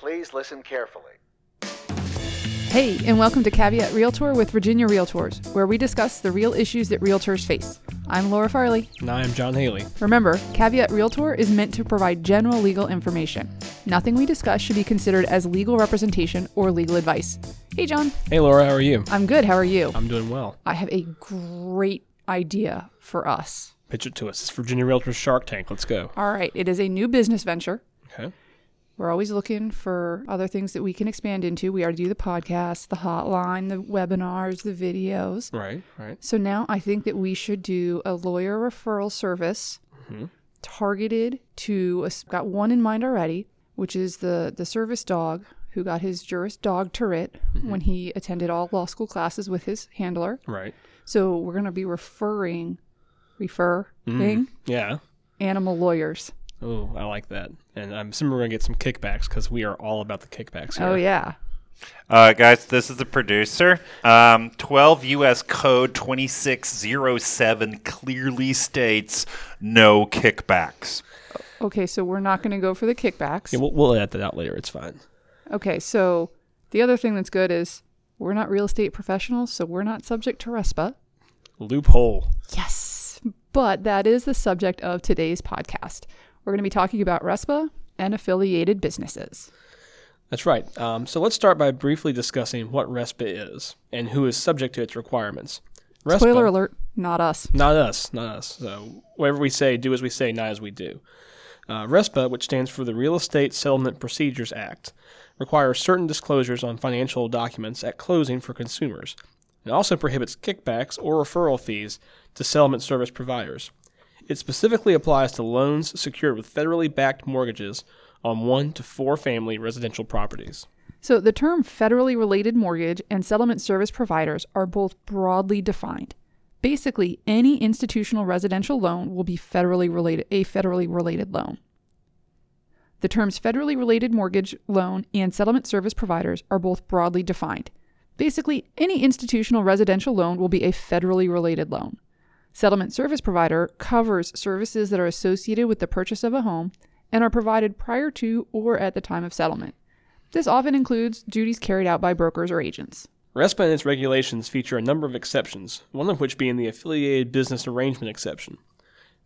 Please listen carefully. Hey, and welcome to Caveat Realtor with Virginia Realtors, where we discuss the real issues that realtors face. I'm Laura Farley. And I am John Haley. Remember, Caveat Realtor is meant to provide general legal information. Nothing we discuss should be considered as legal representation or legal advice. Hey, John. Hey, Laura, how are you? I'm good. How are you? I'm doing well. I have a great idea for us. Pitch it to us. It's Virginia Realtors Shark Tank. Let's go. All right. It is a new business venture. Okay. We're always looking for other things that we can expand into. We already do the podcast, the hotline, the webinars, the videos. Right, right. So now I think that we should do a lawyer referral service mm-hmm. targeted to I've got one in mind already, which is the the service dog who got his Juris Dogtorate mm-hmm. when he attended all law school classes with his handler. Right. So we're going to be referring referring mm-hmm. Yeah. animal lawyers. Oh, I like that. And I'm assuming we're going to get some kickbacks because we are all about the kickbacks here. Oh yeah. Uh, guys, this is the producer. Um, 12 U.S. Code 2607 clearly states no kickbacks. Okay, so we're not going to go for the kickbacks. Yeah, we'll, we'll edit that out later. It's fine. Okay, so the other thing that's good is we're not real estate professionals, so we're not subject to RESPA. Loophole. Yes. But that is the subject of today's podcast. We're going to be talking about RESPA and affiliated businesses. That's right. Um, so let's start by briefly discussing what RESPA is and who is subject to its requirements. RESPA, Spoiler alert, not us. Not us, not us. So whatever we say, do as we say, not as we do. Uh, RESPA, which stands for the Real Estate Settlement Procedures Act, requires certain disclosures on financial documents at closing for consumers. It also prohibits kickbacks or referral fees to settlement service providers. It specifically applies to loans secured with federally backed mortgages on one to four family residential properties. So the term federally related mortgage and settlement service providers are both broadly defined. Basically, any institutional residential loan will be federally related a federally related loan. The terms federally related mortgage loan and settlement service providers are both broadly defined. Basically, any institutional residential loan will be a federally related loan. Settlement service provider covers services that are associated with the purchase of a home and are provided prior to or at the time of settlement. This often includes duties carried out by brokers or agents. RESPA and its regulations feature a number of exceptions, one of which being the affiliated business arrangement exception.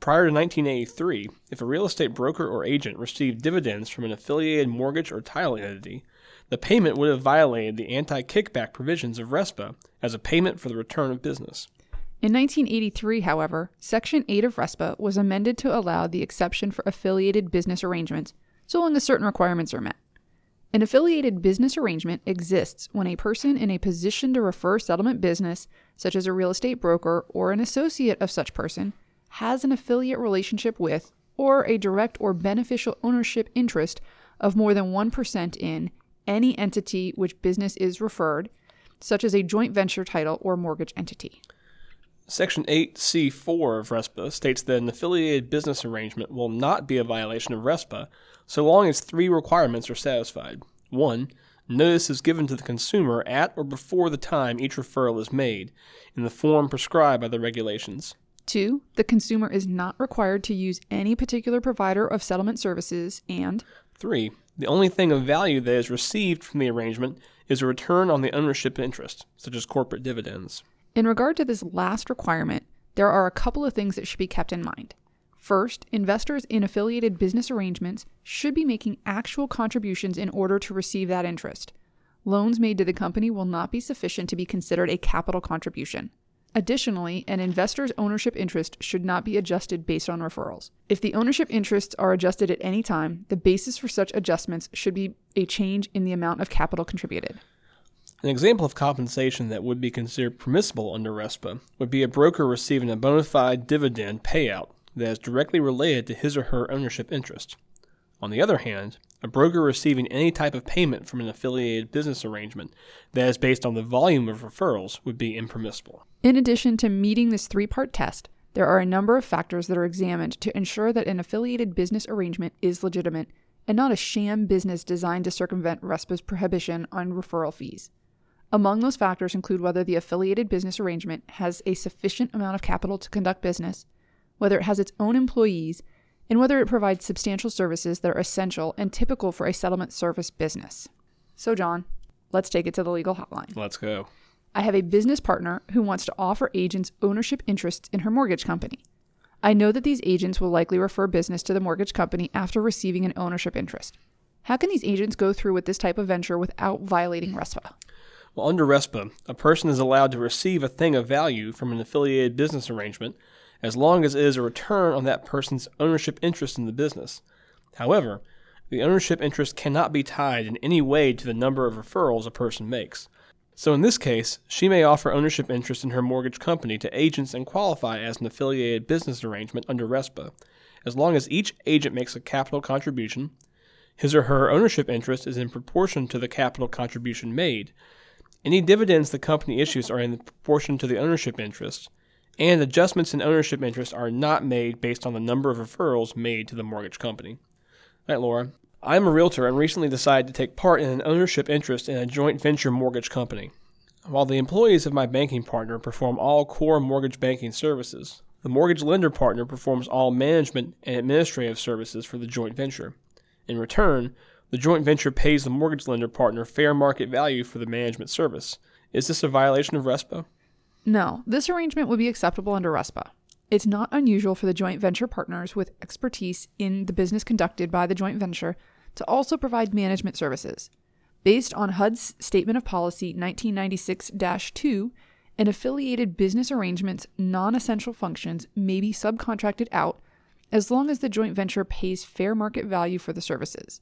Prior to 1983, if a real estate broker or agent received dividends from an affiliated mortgage or title entity, the payment would have violated the anti kickback provisions of RESPA as a payment for the return of business. In 1983, however, Section 8 of RESPA was amended to allow the exception for affiliated business arrangements, so long as certain requirements are met. An affiliated business arrangement exists when a person in a position to refer settlement business, such as a real estate broker or an associate of such person, has an affiliate relationship with or a direct or beneficial ownership interest of more than 1% in any entity which business is referred, such as a joint venture title or mortgage entity. Section 8C4 of RESPA states that an affiliated business arrangement will not be a violation of RESPA so long as three requirements are satisfied. 1. Notice is given to the consumer at or before the time each referral is made, in the form prescribed by the regulations. Two, the consumer is not required to use any particular provider of settlement services. And 3. The only thing of value that is received from the arrangement is a return on the ownership interest, such as corporate dividends. In regard to this last requirement, there are a couple of things that should be kept in mind. First, investors in affiliated business arrangements should be making actual contributions in order to receive that interest. Loans made to the company will not be sufficient to be considered a capital contribution. Additionally, an investor's ownership interest should not be adjusted based on referrals. If the ownership interests are adjusted at any time, the basis for such adjustments should be a change in the amount of capital contributed. An example of compensation that would be considered permissible under RESPA would be a broker receiving a bona fide dividend payout that is directly related to his or her ownership interest. On the other hand, a broker receiving any type of payment from an affiliated business arrangement that is based on the volume of referrals would be impermissible. In addition to meeting this three part test, there are a number of factors that are examined to ensure that an affiliated business arrangement is legitimate and not a sham business designed to circumvent RESPA's prohibition on referral fees. Among those factors include whether the affiliated business arrangement has a sufficient amount of capital to conduct business, whether it has its own employees, and whether it provides substantial services that are essential and typical for a settlement service business. So, John, let's take it to the legal hotline. Let's go. I have a business partner who wants to offer agents ownership interests in her mortgage company. I know that these agents will likely refer business to the mortgage company after receiving an ownership interest. How can these agents go through with this type of venture without violating RESPA? Well, under RESPA, a person is allowed to receive a thing of value from an affiliated business arrangement as long as it is a return on that person's ownership interest in the business. However, the ownership interest cannot be tied in any way to the number of referrals a person makes. So in this case, she may offer ownership interest in her mortgage company to agents and qualify as an affiliated business arrangement under RESPA, as long as each agent makes a capital contribution, his or her ownership interest is in proportion to the capital contribution made, any dividends the company issues are in proportion to the ownership interest, and adjustments in ownership interest are not made based on the number of referrals made to the mortgage company. All right, Laura. I'm a realtor and recently decided to take part in an ownership interest in a joint venture mortgage company. While the employees of my banking partner perform all core mortgage banking services, the mortgage lender partner performs all management and administrative services for the joint venture. In return, the joint venture pays the mortgage lender partner fair market value for the management service. Is this a violation of RESPA? No, this arrangement would be acceptable under RESPA. It's not unusual for the joint venture partners with expertise in the business conducted by the joint venture to also provide management services. Based on HUD's Statement of Policy 1996 2, an affiliated business arrangement's non essential functions may be subcontracted out as long as the joint venture pays fair market value for the services.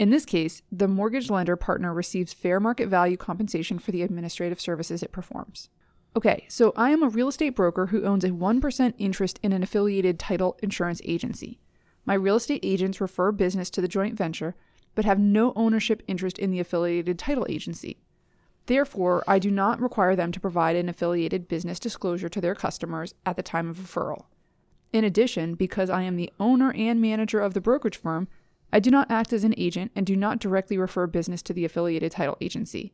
In this case, the mortgage lender partner receives fair market value compensation for the administrative services it performs. Okay, so I am a real estate broker who owns a 1% interest in an affiliated title insurance agency. My real estate agents refer business to the joint venture, but have no ownership interest in the affiliated title agency. Therefore, I do not require them to provide an affiliated business disclosure to their customers at the time of referral. In addition, because I am the owner and manager of the brokerage firm, I do not act as an agent and do not directly refer business to the affiliated title agency.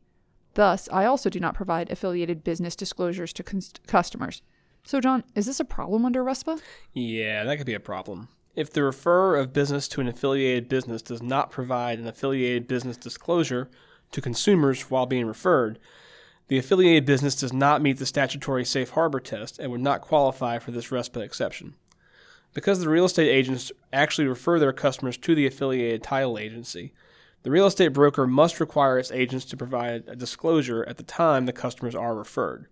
Thus, I also do not provide affiliated business disclosures to cons- customers. So, John, is this a problem under RESPA? Yeah, that could be a problem. If the referrer of business to an affiliated business does not provide an affiliated business disclosure to consumers while being referred, the affiliated business does not meet the statutory safe harbor test and would not qualify for this RESPA exception. Because the real estate agents actually refer their customers to the affiliated title agency, the real estate broker must require its agents to provide a disclosure at the time the customers are referred.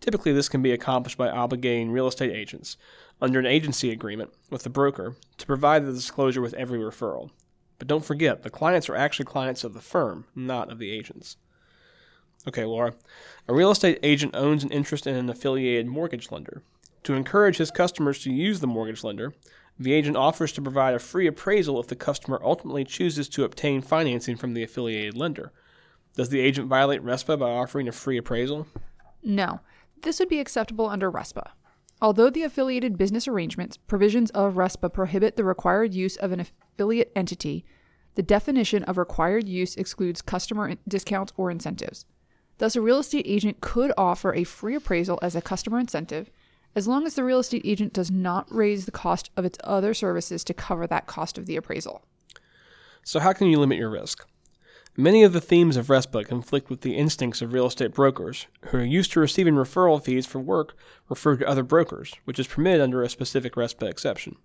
Typically, this can be accomplished by obligating real estate agents, under an agency agreement with the broker, to provide the disclosure with every referral. But don't forget, the clients are actually clients of the firm, not of the agents. Okay, Laura. A real estate agent owns an interest in an affiliated mortgage lender. To encourage his customers to use the mortgage lender, the agent offers to provide a free appraisal if the customer ultimately chooses to obtain financing from the affiliated lender. Does the agent violate RESPA by offering a free appraisal? No. This would be acceptable under RESPA. Although the affiliated business arrangements provisions of RESPA prohibit the required use of an affiliate entity, the definition of required use excludes customer discounts or incentives. Thus, a real estate agent could offer a free appraisal as a customer incentive as long as the real estate agent does not raise the cost of its other services to cover that cost of the appraisal. So, how can you limit your risk? Many of the themes of RESPA conflict with the instincts of real estate brokers, who are used to receiving referral fees for work referred to other brokers, which is permitted under a specific RESPA exception.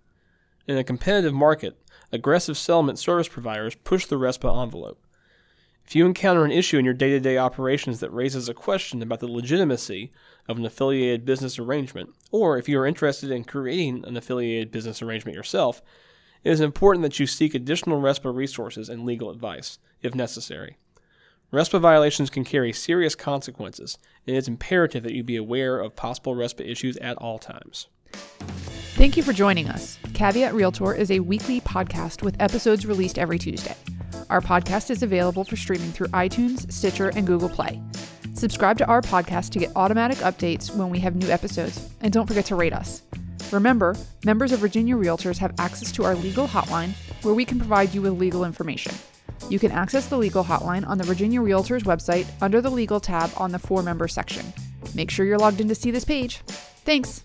In a competitive market, aggressive settlement service providers push the RESPA envelope. If you encounter an issue in your day to day operations that raises a question about the legitimacy of an affiliated business arrangement, or if you are interested in creating an affiliated business arrangement yourself, it is important that you seek additional RESPA resources and legal advice, if necessary. RESPA violations can carry serious consequences, and it's imperative that you be aware of possible RESPA issues at all times. Thank you for joining us. Caveat Realtor is a weekly podcast with episodes released every Tuesday. Our podcast is available for streaming through iTunes, Stitcher, and Google Play. Subscribe to our podcast to get automatic updates when we have new episodes, and don't forget to rate us. Remember, members of Virginia Realtors have access to our legal hotline where we can provide you with legal information. You can access the legal hotline on the Virginia Realtors website under the legal tab on the for members section. Make sure you're logged in to see this page. Thanks.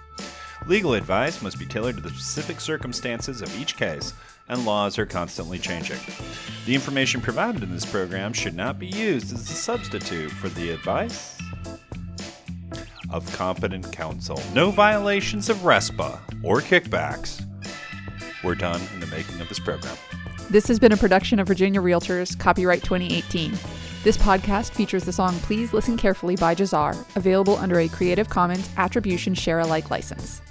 Legal advice must be tailored to the specific circumstances of each case, and laws are constantly changing. The information provided in this program should not be used as a substitute for the advice of competent counsel. No violations of RESPA or kickbacks were done in the making of this program. This has been a production of Virginia Realtors, copyright 2018. This podcast features the song Please Listen Carefully by Jahzzar, available under a Creative Commons Attribution Share Alike license.